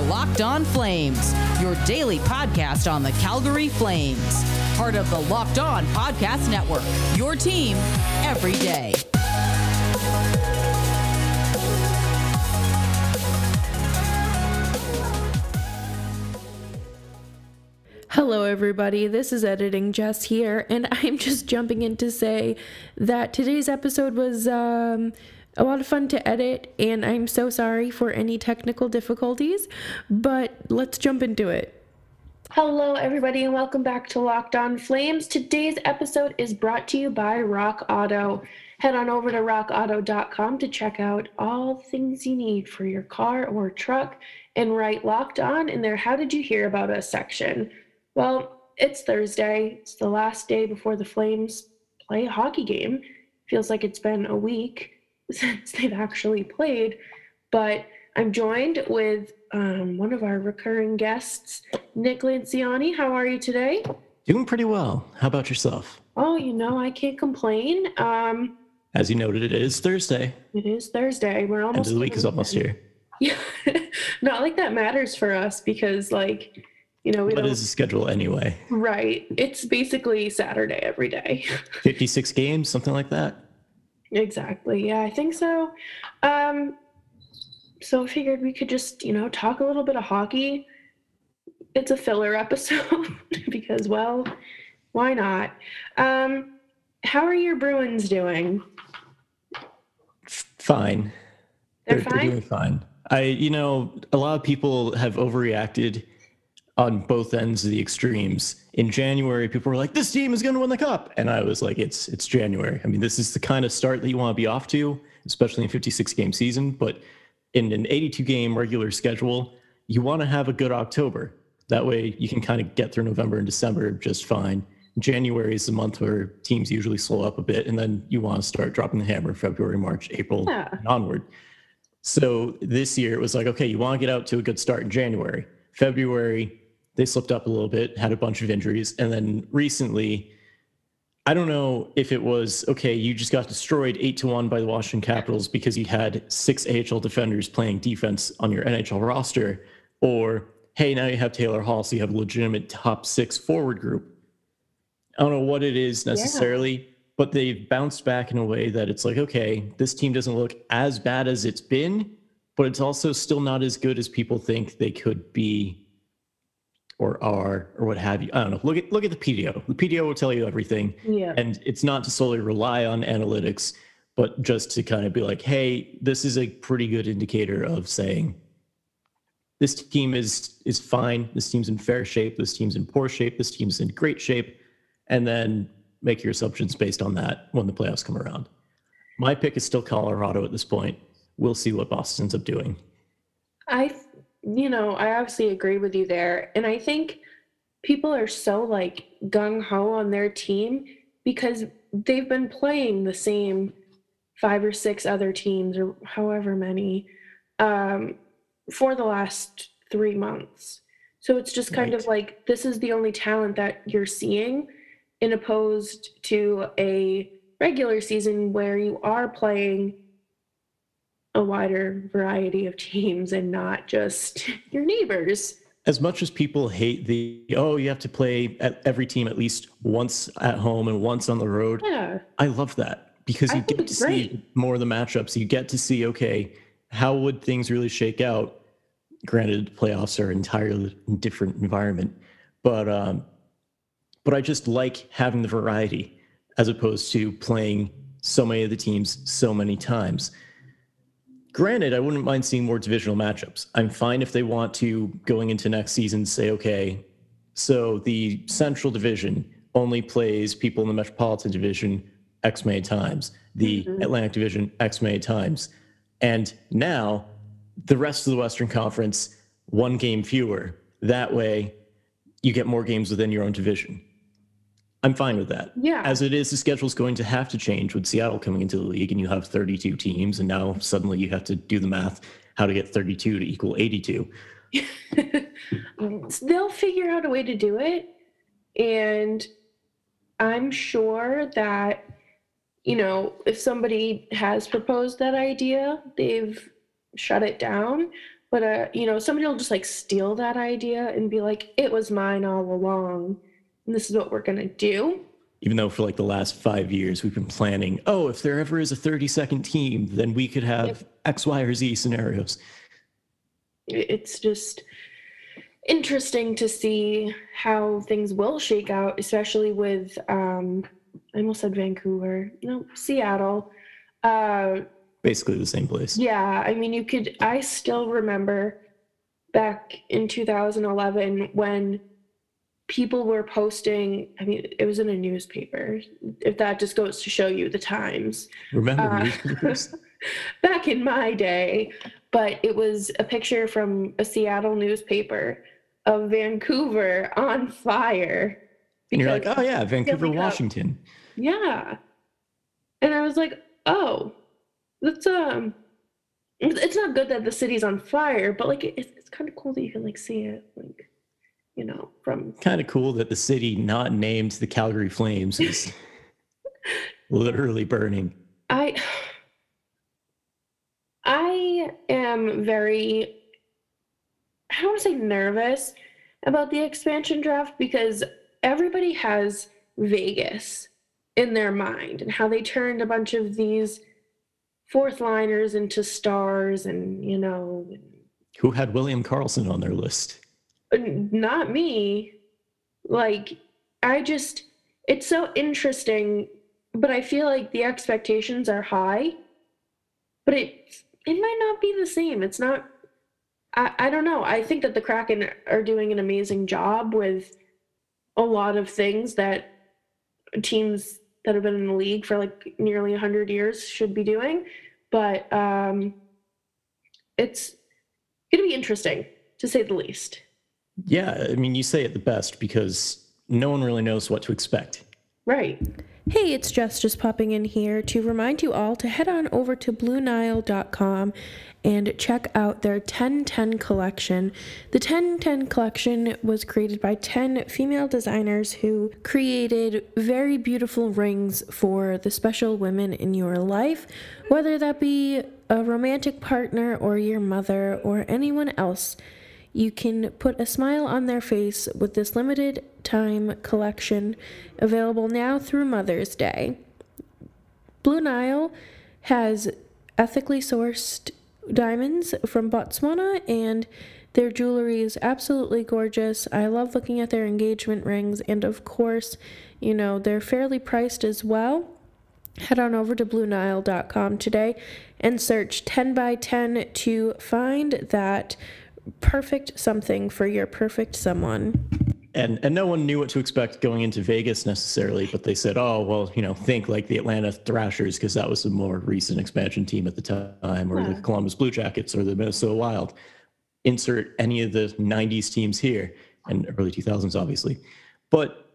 are Locked On Flames, your daily podcast on the Calgary Flames. Part of the Locked On Podcast Network, your team every day. Hello, everybody. This is Editing Jess here, and I'm just jumping in to say that today's episode was um, a lot of fun to edit, and I'm so sorry for any technical difficulties, but let's jump into it. Hello, everybody, and welcome back to Locked On Flames. Today's episode is brought to you by Rock Auto. Head on over to rockauto.com to check out all the things you need for your car or truck and write Locked On in their How Did You Hear About Us section. Well, it's Thursday. It's the last day before the Flames play a hockey game. Feels like it's been a week since they've actually played. But I'm joined with um, one of our recurring guests, Nick Lanciani. How are you today? Doing pretty well. How about yourself? Oh, you know, I can't complain. Um, As you noted, it is Thursday. it is Thursday. We're almost End of the week is almost here. Yeah, not like that matters for us because, like, you know, we What don't. is the schedule anyway? Right. It's basically Saturday every day. 56 games, something like that? Exactly. Yeah, I think so. Um, so I figured we could just, you know, talk a little bit of hockey. It's a filler episode because, well, why not? Um, how are your Bruins doing? Fine. They're They're fine. doing fine. I, you know, a lot of people have overreacted on both ends of the extremes. In January, people were like, "This team is going to win the cup," and I was like, "It's it's January. I mean, this is the kind of start that you want to be off to, especially in 56 game season. But in an 82 game regular schedule, you want to have a good October. That way, you can kind of get through November and December just fine. January is the month where teams usually slow up a bit, and then you want to start dropping the hammer February, March, April, Yeah. and onward. So this year it was like, okay, you want to get out to a good start in January. February, they slipped up a little bit, had a bunch of injuries. And then recently, I don't know if it was, okay, you just got destroyed eight to one by the Washington Capitals because you had six AHL defenders playing defense on your NHL roster, or hey, now you have Taylor Hall, so you have a legitimate top six forward group. I don't know what it is necessarily, but they've bounced back in a way that it's like, okay, this team doesn't look as bad as it's been, but it's also still not as good as people think they could be or are or what have you. I don't know. Look at look at the PDO. The PDO will tell you everything. Yeah. And it's not to solely rely on analytics, but just to kind of be like, hey, this is a pretty good indicator of saying this team is is fine. This team's in fair shape. This team's in poor shape. This team's in great shape. And then make your assumptions based on that when the playoffs come around. My pick is still Colorado at this point. We'll see what Boston ends up doing. I, you know, I obviously agree with you there. And I think people are so like gung ho on their team because they've been playing the same five or six other teams or however many um, for the last three months. So it's just kind of like this is the only talent that you're seeing, in opposed to a regular season where you are playing a wider variety of teams and not just your neighbors. As much as people hate the, oh, you have to play at every team at least once at home and once on the road, Yeah. I love that because you get to it's see more of the matchups. You get to see, okay, how would things really shake out? Granted, playoffs are an entirely different environment, but um, but I just like having the variety as opposed to playing so many of the teams so many times. Granted, I wouldn't mind seeing more divisional matchups. I'm fine if they want to going into next season say, okay, so the Central Division only plays people in the Metropolitan Division X many times, the mm-hmm. Atlantic Division X many times, and now the rest of the Western Conference one game fewer. That way, you get more games within your own division. I'm fine with that. Yeah. As it is, the schedule's going to have to change with Seattle coming into the league, and you have 32 teams, and now suddenly you have to do the math how to get 32 to equal 82. They'll figure out a way to do it. And I'm sure that, you know, if somebody has proposed that idea, they've shut it down. but uh, you know, somebody will just like steal that idea and be like, "It was mine all along, this is what we're gonna do." Even though for like the last five years we've been planning, oh, if there ever is a 30 second team, then we could have Yep. X, Y, or Z scenarios. It's just interesting to see how things will shake out, especially with um, I almost said Vancouver, no, Seattle. Uh, Basically the same place. Yeah, I mean, you could. I still remember back in 2011 when people were posting. I mean, it was in a newspaper. If that just goes to show you the times Remember Uh, newspapers? back in my day, but it was a picture from a Seattle newspaper of Vancouver on fire. and you're like, oh yeah, Vancouver. Washington. Yeah. And I was like, oh, that's um it's not good that the city's on fire, but like it's, it's kind of cool that you can like see it like you know from Kind of cool that the city not named the Calgary Flames is literally burning. I I am very I don't want to say nervous about the expansion draft because everybody has Vegas in their mind and how they turned a bunch of these fourth liners into stars and you know Who had William Karlsson on their list? Not me. Like i just it's so interesting but i feel like the expectations are high but it it might not be the same. It's not i i don't know. I think that the kraken are doing an amazing job with a lot of things that teams that have been in the league for like nearly 100 years should be doing but um it's going to be interesting to say the least Yeah, I mean, you say it the best because no one really knows what to expect. right Hey, it's Jess just popping in here to remind you all to head on over to BlueNile.com and check out their 1010 collection. The 1010 collection was created by 10 female designers who created very beautiful rings for the special women in your life, whether that be a romantic partner or your mother or anyone else. You can put a smile on their face with this limited time collection available now through Mother's Day. Blue Nile has ethically sourced diamonds from Botswana and their jewelry is absolutely gorgeous. I love looking at their engagement rings and of course, you know, they're fairly priced as well. Head on over to BlueNile.com today and search 10 by 10 to find that perfect something for your perfect someone. And and no one knew what to expect going into Vegas necessarily, but they said, "Oh, well, you know, think like the Atlanta Thrashers because that was the more recent expansion team at the time, or Yeah. the Columbus Blue Jackets, or the Minnesota Wild." Insert any of the '90s teams here and early 2000s, obviously, but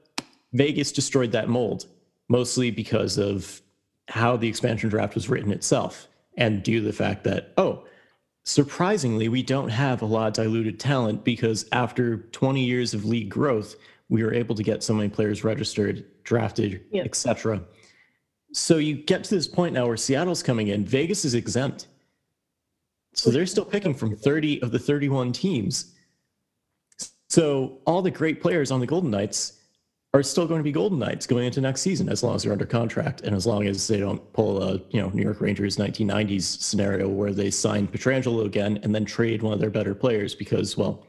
Vegas destroyed that mold mostly because of how the expansion draft was written itself, and due to the fact that oh, surprisingly, we don't have a lot of diluted talent because after 20 years of league growth, we were able to get so many players registered, drafted, Yep. etc. So you get to this point now where Seattle's coming in, Vegas is exempt. So they're still picking from 30 of the 31 teams. So all the great players on the Golden Knights are still going to be Golden Knights going into next season as long as they're under contract and as long as they don't pull a you know New York Rangers 1990s scenario where they sign Pietrangelo again and then trade one of their better players because well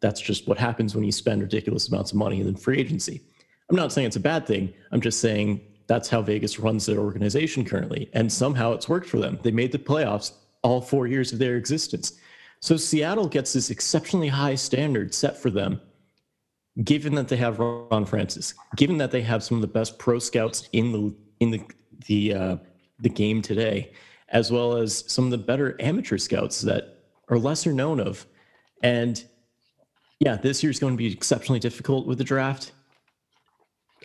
that's just what happens when you spend ridiculous amounts of money in free agency. I'm not saying it's a bad thing. I'm just saying that's how Vegas runs their organization currently and somehow it's worked for them. They made the playoffs all 4 years of their existence. So Seattle gets this exceptionally high standard set for them given that they have Ron Francis, given that they have some of the best pro scouts in the in the the uh, the game today, as well as some of the better amateur scouts that are lesser known of, and yeah, this year's going to be exceptionally difficult with the draft.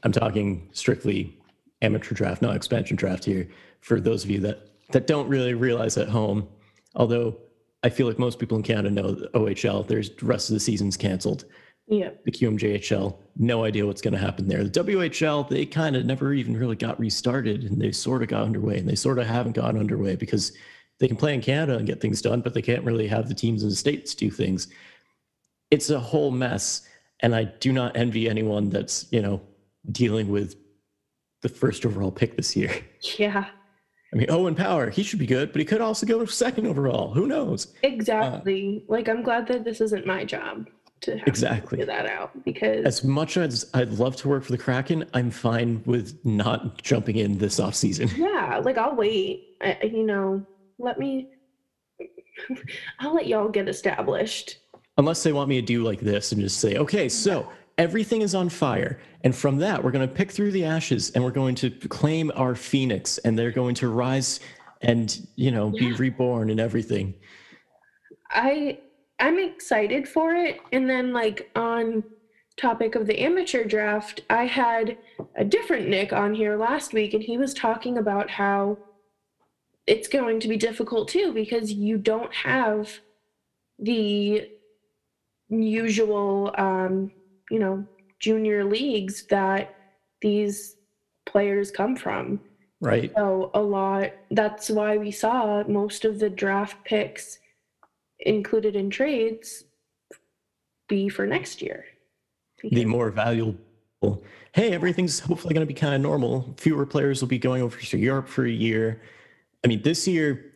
I'm talking strictly amateur draft, not expansion draft here. For those of you that that don't really realize at home, although I feel like most people in Canada know OHL, there's the rest of the season's canceled Yeah. the QMJHL, no idea what's going to happen there. The WHL, they kind of never even really got restarted and they sort of got underway and they sort of haven't gotten underway because they can play in Canada and get things done, but they can't really have the teams in the states do things. It's a whole mess, and I do not envy anyone that's you know dealing with the first overall pick this year. Yeah. I mean, Owen Power, he should be good, but he could also go second overall. Who knows? Exactly. Uh, like I'm glad that this isn't my job to exactly to that out because as much as I'd love to work for the Kraken, I'm fine with not jumping in this off season. Yeah, like I'll wait. I, you know, let me. I'll let y'all get established. Unless they want me to do like this and just say, okay, so everything is on fire. And from that, we're going to pick through the ashes and we're going to claim our phoenix and they're going to rise and, you know, yeah. be reborn and everything. I I'm excited for it. And then like on topic of the amateur draft, I had a different Nick on here last week and he was talking about how it's going to be difficult too because you don't have the usual um, you know junior leagues that these players come from right so a lot that's why we saw most of the draft picks included in trades be for next year. The more valuable. Hey everything's hopefully going to be kind of normal. Fewer players will be going over to europe for a year. I mean this year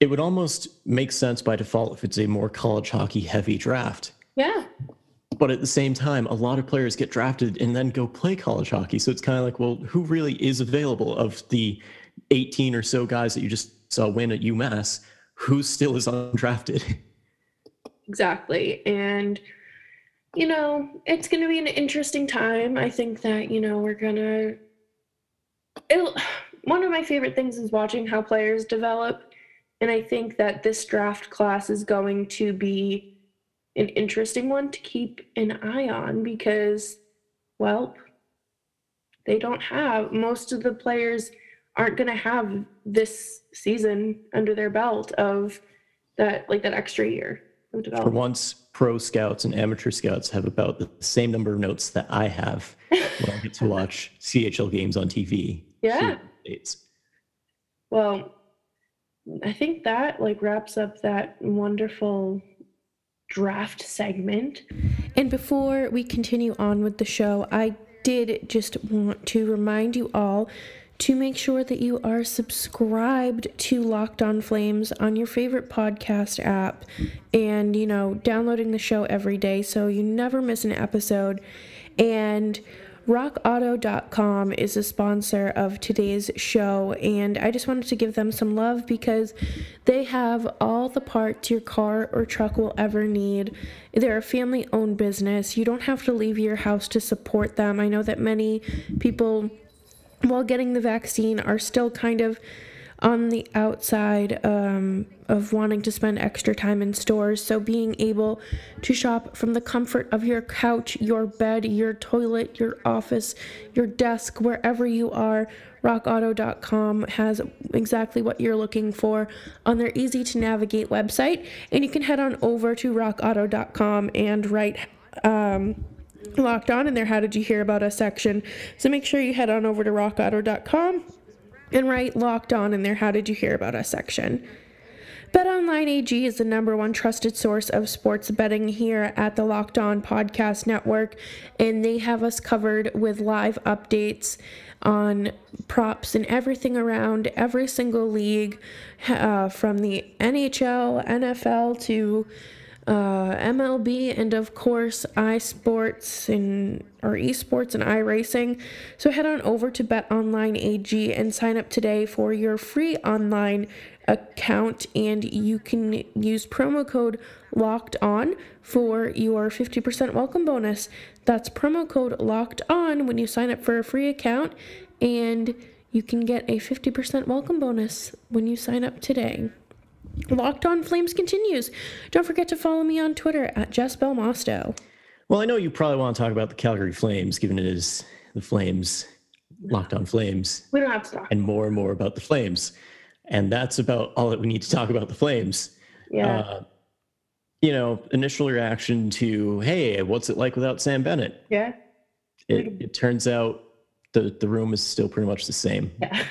it would almost make sense by default if it's a more college hockey heavy draft. Yeah. But at the same time, a lot of players get drafted and then go play college hockey. So it's kind of like, well, who really is available of the 18 or so guys that you just saw win at UMass? Who still is undrafted? Exactly. And, you know, it's going to be an interesting time. I think that, you know, we're going to. One of my favorite things is watching how players develop. And I think that this draft class is going to be an interesting one to keep an eye on because, well, they don't have most of the players aren't going to have this season under their belt of that like that extra year of development. For once, pro scouts and amateur scouts have about the same number of notes that I have when I get to watch CHL games on TV. Yeah. Well, I think that like wraps up that wonderful draft segment. And before we continue on with the show, I did just want to remind you all to make sure that you are subscribed to Locked On Flames on your favorite podcast app and, you know, downloading the show every day so you never miss an episode. And RockAuto.com is a sponsor of today's show, and I just wanted to give them some love because they have all the parts your car or truck will ever need. They're a family owned business. You don't have to leave your house to support them. I know that many people, while getting the vaccine, are still kind of on the outside um, of wanting to spend extra time in stores. So, being able to shop from the comfort of your couch, your bed, your toilet, your office, your desk, wherever you are, rockauto.com has exactly what you're looking for on their easy to navigate website. And you can head on over to rockauto.com and write. Um, locked on in their how did you hear about us section so make sure you head on over to rockauto.com and write locked on in their How Did You Hear About Us section. BetOnline AG is the number one trusted source of sports betting here at the Locked On Podcast Network, and they have us covered with live updates on props and everything around every single league, uh, from the NHL, NFL to uh, MLB, and of course iSports and or esports and iRacing. So head on over to BetOnline AG and sign up today for your free online account, and you can use promo code Locked On for your 50% welcome bonus. That's promo code Locked On when you sign up for a free account, and you can get a 50% welcome bonus when you sign up today. Locked On Flames continues. Don't forget to follow me on Twitter at Jess Belmosto. Well, I know you probably want to talk about the Calgary Flames, given it is the Flames, Locked On Flames. We don't have to talk. And more and more about the Flames. And that's about all that we need to talk about the Flames. Yeah. Uh, you know, initial reaction to, hey, what's it like without Sam Bennett? Yeah. It, it turns out the, the room is still pretty much the same. Yeah.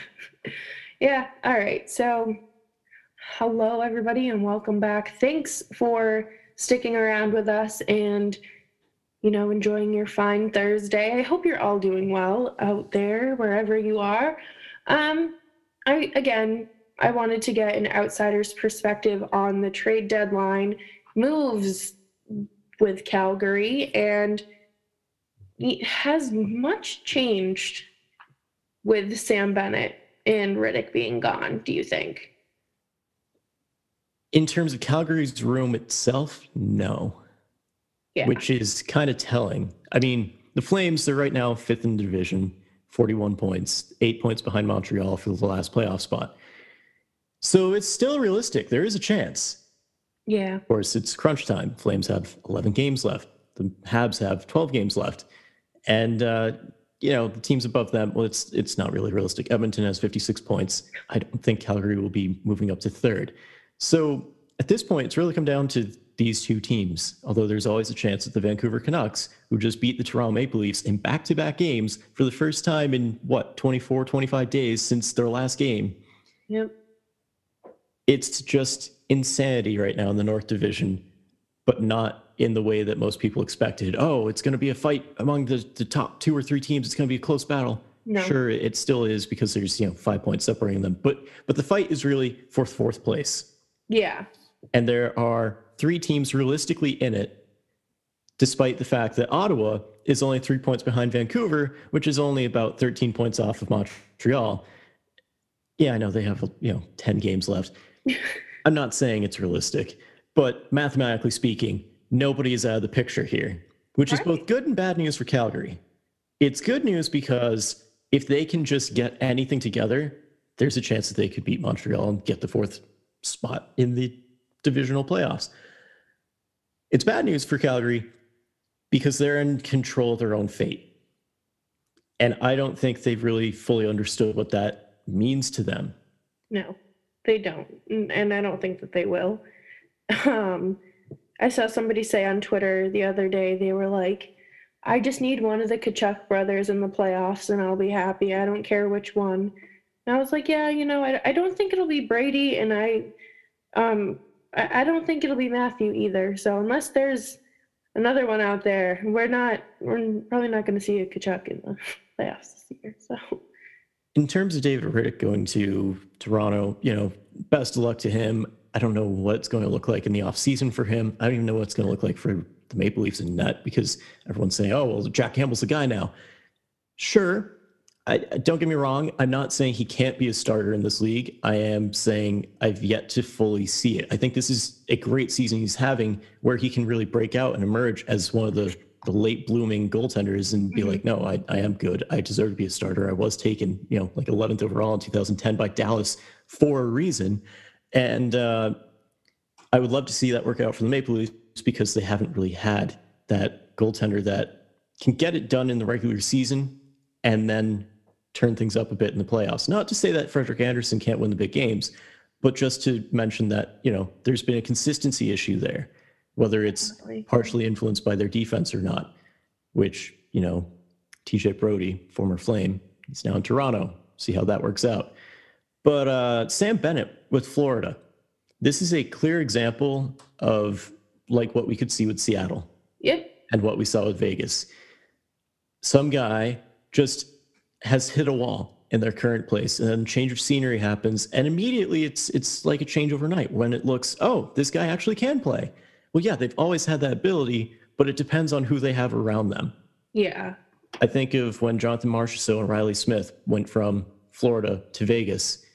yeah. All right. So Hello, everybody, and welcome back. Thanks for sticking around with us and, you know, enjoying your fine Thursday. I hope you're all doing well out there, wherever you are. Um, I again, I wanted to get an outsider's perspective on the trade deadline moves with Calgary, and has much changed with Sam Bennett and Rittich being gone, do you think? In terms of Calgary's room itself, no. Yeah. Which is kind of telling. I mean, the Flames, they're right now fifth in the division, 41 points, eight points behind Montreal for the last playoff spot. So it's still realistic. There is a chance. Yeah. Of course, it's crunch time. Flames have 11 games left. The Habs have 12 games left. And uh, you know, the teams above them, well, it's it's not really realistic. Edmonton has 56 points. I don't think Calgary will be moving up to third. So at this point, it's really come down to these two teams. Although there's always a chance that the Vancouver Canucks, who just beat the Toronto Maple Leafs in back-to-back games for the first time in what 24, 25 days since their last game. Yep. It's just insanity right now in the North Division, but not in the way that most people expected. Oh, it's going to be a fight among the, the top two or three teams. It's going to be a close battle. No. Sure, it still is because there's you know five points separating them. But but the fight is really for fourth place. Yeah. And there are three teams realistically in it, despite the fact that Ottawa is only three points behind Vancouver, which is only about 13 points off of Montreal. Yeah, I know they have you know 10 games left. I'm not saying it's realistic, but mathematically speaking, nobody is out of the picture here, which right. is both good and bad news for Calgary. It's good news because if they can just get anything together, there's a chance that they could beat Montreal and get the fourth spot in the divisional playoffs. It's bad news for Calgary because they're in control of their own fate. And I don't think they've really fully understood what that means to them. No, they don't. And I don't think that they will. Um, I saw somebody say on Twitter the other day, they were like, I just need one of the Tkachuk brothers in the playoffs and I'll be happy. I don't care which one. And I was like, yeah, you know, I, I don't think it'll be Brady and I um I, I don't think it'll be Matthew either. So unless there's another one out there, we're not we're probably not gonna see a Tkachuk in the playoffs this year. So in terms of David Rittich going to Toronto, you know, best of luck to him. I don't know what's going to look like in the offseason for him. I don't even know what's going to look like for the Maple Leafs and Nut because everyone's saying, oh, well, Jack Campbell's the guy now. Sure. I, don't get me wrong. I'm not saying he can't be a starter in this league. I am saying I've yet to fully see it. I think this is a great season he's having where he can really break out and emerge as one of the, the late blooming goaltenders and be mm-hmm. like, no, I, I am good. I deserve to be a starter. I was taken, you know, like 11th overall in 2010 by Dallas for a reason. And uh, I would love to see that work out for the Maple Leafs because they haven't really had that goaltender that can get it done in the regular season and then turn things up a bit in the playoffs. Not to say that Frederik Andersen can't win the big games, but just to mention that, you know, there's been a consistency issue there, whether it's partially influenced by their defense or not, which, you know, TJ Brodie, former Flame, he's now in Toronto. See how that works out. But uh, Sam Bennett with Florida, this is a clear example of like what we could see with Seattle. Yep. And what we saw with Vegas. Some guy just has hit a wall in their current place and then change of scenery happens and immediately it's it's like a change overnight when it looks oh this guy actually can play well yeah they've always had that ability but it depends on who they have around them yeah i think of when jonathan marchessault and Reilly Smith went from florida to vegas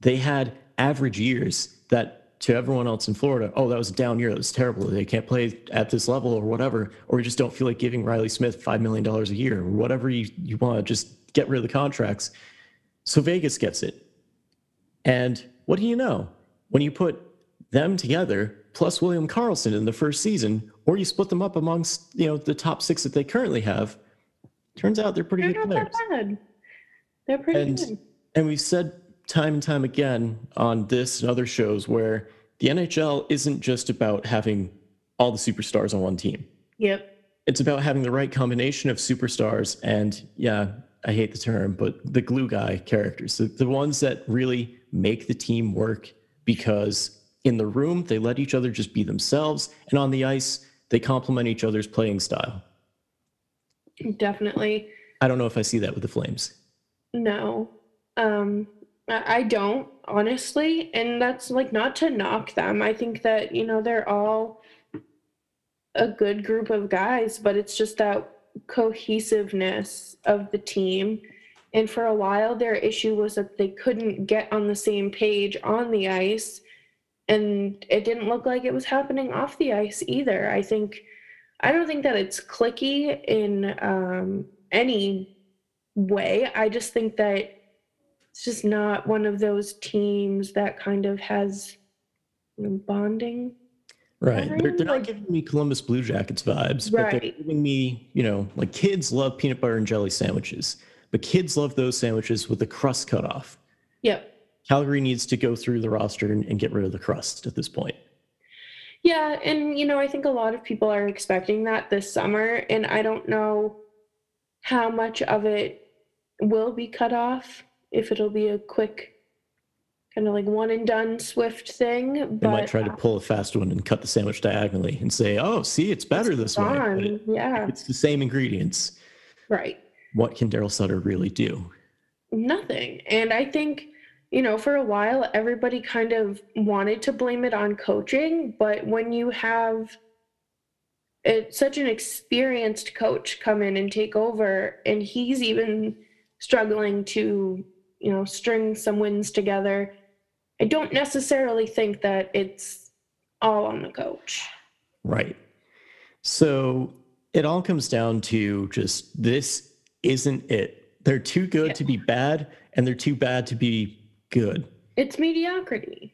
they had average years that to everyone else in Florida, oh, that was a down year. That was terrible. They can't play at this level or whatever. Or you just don't feel like giving Reilly Smith $5 million a year or whatever you, you want. To just get rid of the contracts. So Vegas gets it. And what do you know? When you put them together, plus William Karlsson in the first season, or you split them up amongst you know the top six that they currently have, turns out they're pretty they're good players. Bad. They're pretty and, good. And we've said time and time again on this and other shows where the NHL isn't just about having all the superstars on one team. Yep. It's about having the right combination of superstars and, yeah, I hate the term, but the glue guy characters, the, the ones that really make the team work because in the room they let each other just be themselves, and on the ice they complement each other's playing style. Definitely. I don't know if I see that with the Flames. No. Um I I don't, honestly, and that's like not to knock them. I think that, you know, they're all a good group of guys, but it's just that cohesiveness of the team. And for a while their issue was that they couldn't get on the same page on the ice and it didn't look like it was happening off the ice either. I think I don't think that it's clicky in um, any way. I just think that it's just not one of those teams that kind of has bonding. Right. They're, they're not giving me Columbus Blue Jackets vibes, but they're Right. giving me, you know, like kids love peanut butter and jelly sandwiches, but kids love those sandwiches with the crust cut off. Yep. Calgary needs to go through the roster and, and get rid of the crust at this point. Yeah, and you know, I think a lot of people are expecting that this summer, and I don't know how much of it will be cut off, if it'll be a quick kind of like one and done swift thing. They might try to pull a fast one and cut the sandwich diagonally and say, "Oh, see, it's better this way." It- Yeah, it's the same ingredients. right. What can Daryl Sutter really do? Nothing. And I think, you know, for a while, everybody kind of wanted to blame it on coaching. But when you have it, such an experienced coach come in and take over, and he's even struggling to, you know, string some wins together, I don't necessarily think that it's all on the coach. Right. So it all comes down to just this isn't it. They're too good Yeah. to be bad, and they're too bad to be good. It's mediocrity.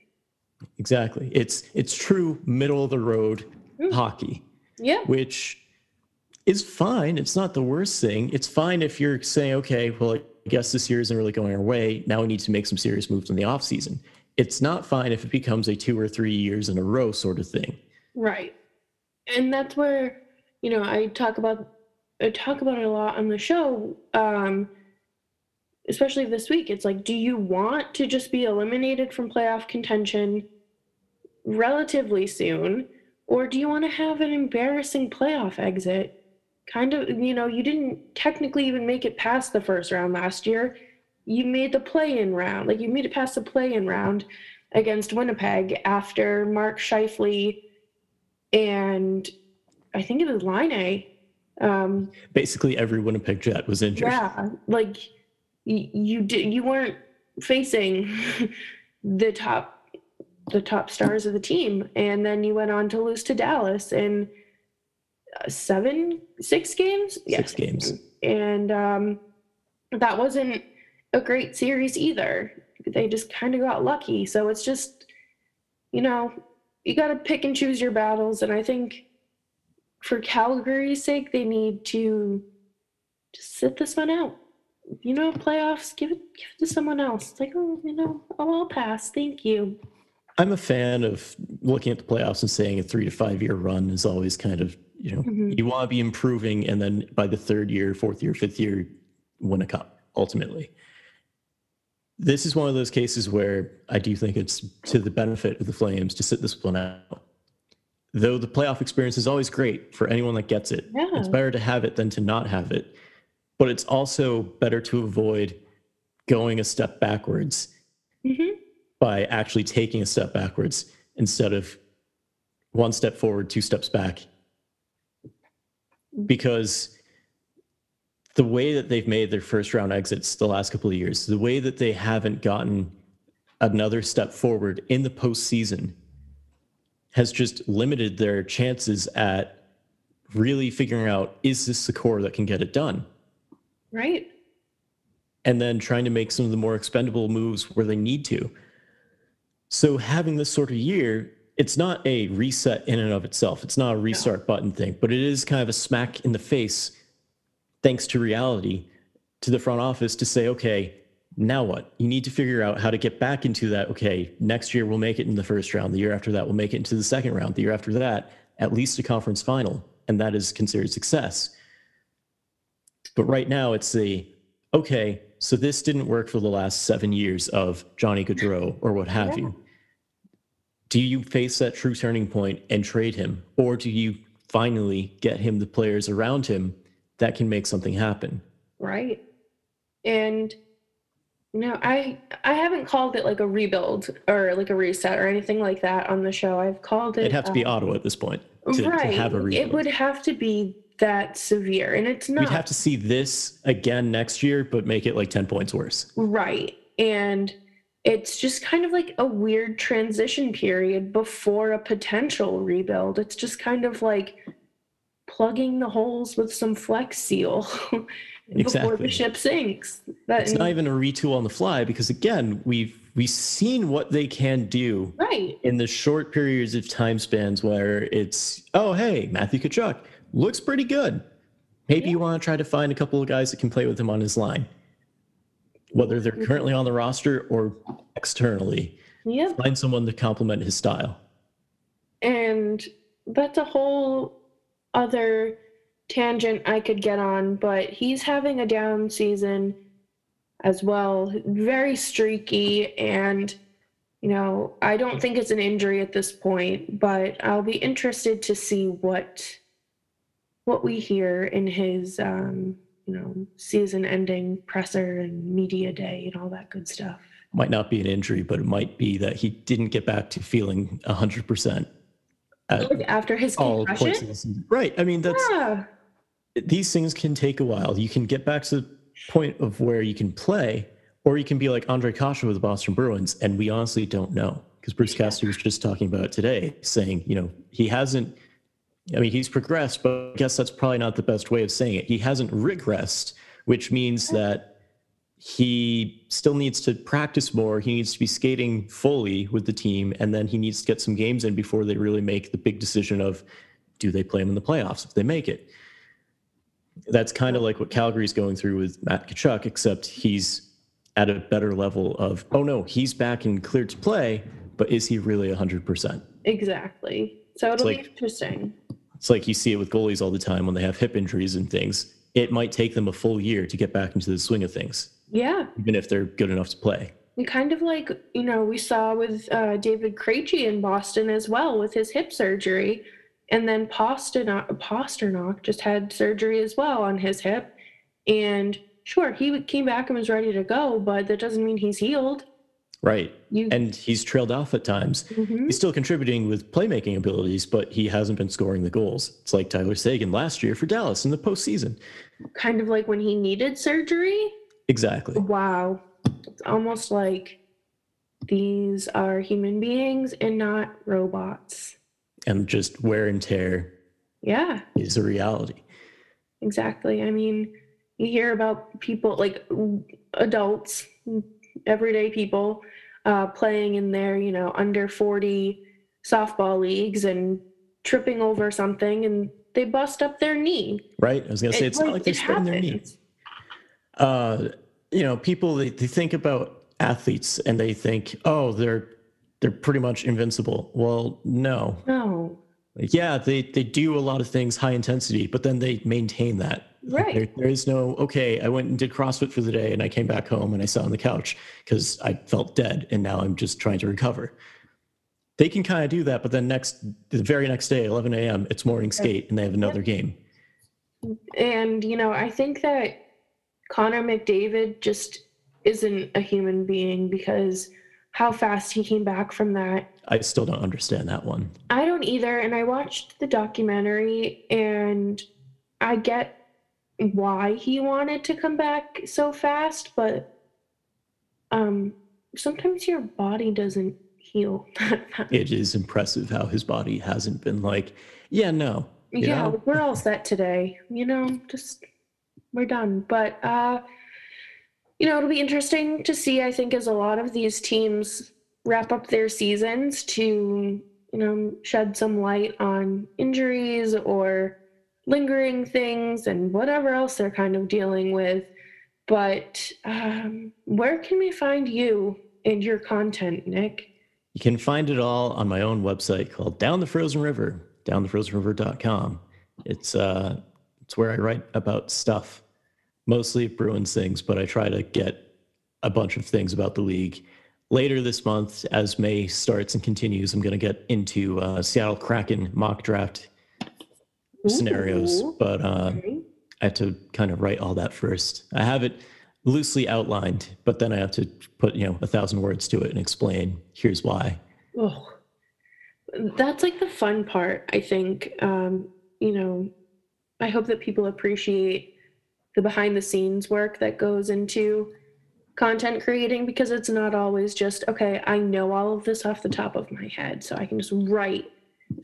Exactly. It's it's true middle of the road Mm. hockey, Yeah. which is fine. It's not the worst thing. It's fine if you're saying, okay, well, I guess this year isn't really going our way. Now we need to make some serious moves in the offseason. It's not fine if it becomes a two or three years in a row sort of thing. Right. And that's where, you know, I talk about I talk about it a lot on the show. Um especially this week. It's like, do you want to just be eliminated from playoff contention relatively soon? Or do you want to have an embarrassing playoff exit? Kind of, you know, you didn't technically even make it past the first round last year. You made the play in round. Like you made it past the play in round against Winnipeg after Mark Scheifele and I think it was Laine um, Basically, every Winnipeg Jet was injured. yeah, like you did, you weren't facing the top, the top stars of the team, and then you went on to lose to Dallas in uh, seven, six games, Six games. and um, that wasn't a great series either. They just kind of got lucky, so it's just, you know, you got to pick and choose your battles, and I think for Calgary's sake, they need to just sit this one out. You know, playoffs, give it give it to someone else. It's like, oh, you know, oh, I'll pass. Thank you. I'm a fan of looking at the playoffs and saying a three to five year run is always kind of, you know, Mhm. you want to be improving. And then by the third year, fourth year, fifth year, win a cup ultimately. This is one of those cases where I do think it's to the benefit of the Flames to sit this one out. Though the playoff experience is always great for anyone that gets it. It's better to have it than to not have it. But it's also better to avoid going a step backwards hmm by actually taking a step backwards instead of one step forward, two steps back. Because the way that they've made their first round exits the last couple of years, the way that they haven't gotten another step forward in the postseason has just limited their chances at really figuring out is this the core that can get it done? Right. and then trying to make some of the more expendable moves where they need to. So having this sort of year, it's not a reset in and of itself. It's not a restart button thing, but it is kind of a smack in the face, thanks to reality, to the front office to say, okay, now what? You need to figure out how to get back into that. Okay, next year we'll make it in the first round. The year after that, we'll make it into the second round. The year after that, at least a conference final. And that is considered success. But right now, it's the okay, so this didn't work for the last seven years of Johnny Gaudreau or what have you. do you face that true turning point and trade him? Or do you finally get him the players around him that can make something happen? Right. And you no, I I haven't called it like a rebuild or like a reset or anything like that on the show. I've called it. It'd have to be um, Ottawa at this point to, right. to have a rebuild. It would have to be that severe, and it's not. We'd have to see this again next year, but make it like 10 points worse. Right. And it's just kind of like a weird transition period before a potential rebuild. It's just kind of like plugging the holes with some flex seal before Exactly. the ship sinks. That It's not even a retool on the fly because again, we've we've seen what they can do right. in the short periods of time spans where it's oh hey, Matthew Tkachuk looks pretty good. Maybe you want to try to find a couple of guys that can play with him on his line. Whether they're mm-hmm. currently on the roster or externally, Yep. find someone to complement his style. And that's a whole other tangent I could get on, but he's having a down season as well. Very streaky and you know, I don't think it's an injury at this point, but I'll be interested to see what what we hear in his um, you know, season ending presser and media day and all that good stuff. Might not be an injury, but it might be that he didn't get back to feeling 100% at Uh, like after his all points of concussion. Right. I mean, that's Yeah. these things can take a while. You can get back to the point of where you can play, or you can be like Ondrej Kase with the Boston Bruins, and we honestly don't know because Bruce Cassidy was just talking about it today, saying you know he hasn't. I mean, he's progressed, but I guess that's probably not the best way of saying it. He hasn't regressed, which means that he still needs to practice more. He needs to be skating fully with the team, and then he needs to get some games in before they really make the big decision of do they play him in the playoffs if they make it that's kind of like what Calgary's going through with Matt Tkachuk, except he's at a better level of, oh no, he's back and cleared to play, but is he really 100%? Exactly. So it'll like- be interesting. It's like you see it with goalies all the time when they have hip injuries and things. It might take them a full year to get back into the swing of things, Yeah. even if they're good enough to play. We kind of like, you know, we saw with uh, David Krejci in Boston as well with his hip surgery. And then Pastrnak, Pastrnak just had surgery as well on his hip. And sure, he came back and was ready to go, but that doesn't mean he's healed. Right. You, And he's trailed off at times. Mhm. He's still contributing with playmaking abilities, but he hasn't been scoring the goals. It's like Tyler Seguin last year for Dallas in the postseason. kind of like when he needed surgery. Exactly. Wow. It's almost like these are human beings and not robots. And just wear and tear Yeah. is a reality. Exactly. I mean, you hear about people like adults, everyday people, uh, playing in their, you know, under 40 softball leagues and tripping over something and they bust up their knee. Right? I was gonna say it's not like they're it spreading their knee. Uh, you know, people they, they think about athletes and they think, oh, they're they're pretty much invincible. Well, no. No. Like, yeah, they they do a lot of things high intensity, but then they maintain that. Right. There, there is no okay. I went and did CrossFit for the day, and I came back home and I sat on the couch because I felt dead, and now I'm just trying to recover. They can kind of do that, but then next, the very next day, 11 a.m., it's morning skate, and they have another game. And, you know, I think that Connor McDavid just isn't a human being because how fast he came back from that I still don't understand that one. I don't either. And I watched the documentary and I get why he wanted to come back so fast, but um sometimes your body doesn't heal that fast. It is impressive how his body hasn't been like, yeah, no, you yeah, know? we're all set today. You know, just we're done. But uh you know, it'll be interesting to see, I think, as a lot of these teams wrap up their seasons to, you know, shed some light on injuries or lingering things and whatever else they're kind of dealing with. But um, where can we find you and your content, Nick? You can find it all on my own website called Down the Frozen River, downthefrozenriver.com. It's uh it's where I write about stuff, mostly Bruins things, but I try to get a bunch of things about the league. later this month, as May starts and continues, I'm going to get into uh, Seattle Kraken mock draft scenarios, but uh, Okay. I have to kind of write all that first. I have it loosely outlined, but then I have to put you know a thousand words to it and explain here's why. Oh, that's like the fun part, I think. Um, you know, I hope that people appreciate the behind the scenes work that goes into content creating because it's not always just, okay, I know all of this off the top of my head, so I can just write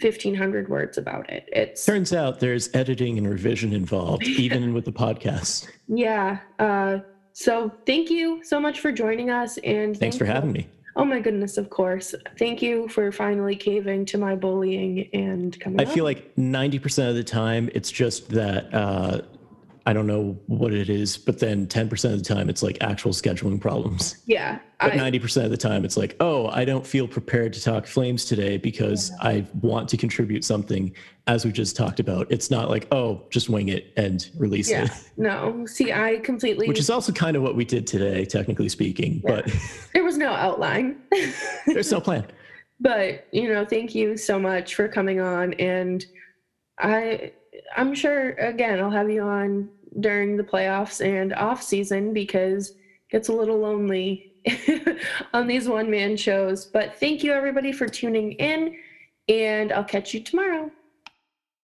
1500 words about it. it Turns out there's editing and revision involved, even with the podcast. yeah. Uh, so thank you so much for joining us. And Thanks for having me. Oh my goodness, of course. Thank you for finally caving to my bullying and coming I on. feel like 90% of the time it's just that uh, I don't know what it is, but then 10% of the time it's like actual scheduling problems. Yeah. But I, 90% of the time it's like, oh, I don't feel prepared to talk flames today because I want to contribute something as we just talked about. It's not like, oh, just wing it and release yeah. it, No. See, I completely which is also kind of what we did today, technically speaking, but there was no outline. there's no plan. but, you know, thank you so much for coming on and I I'm sure again I'll have you on during the playoffs and off season because it gets a little lonely on these one man shows. But thank you everybody for tuning in and I'll catch you tomorrow.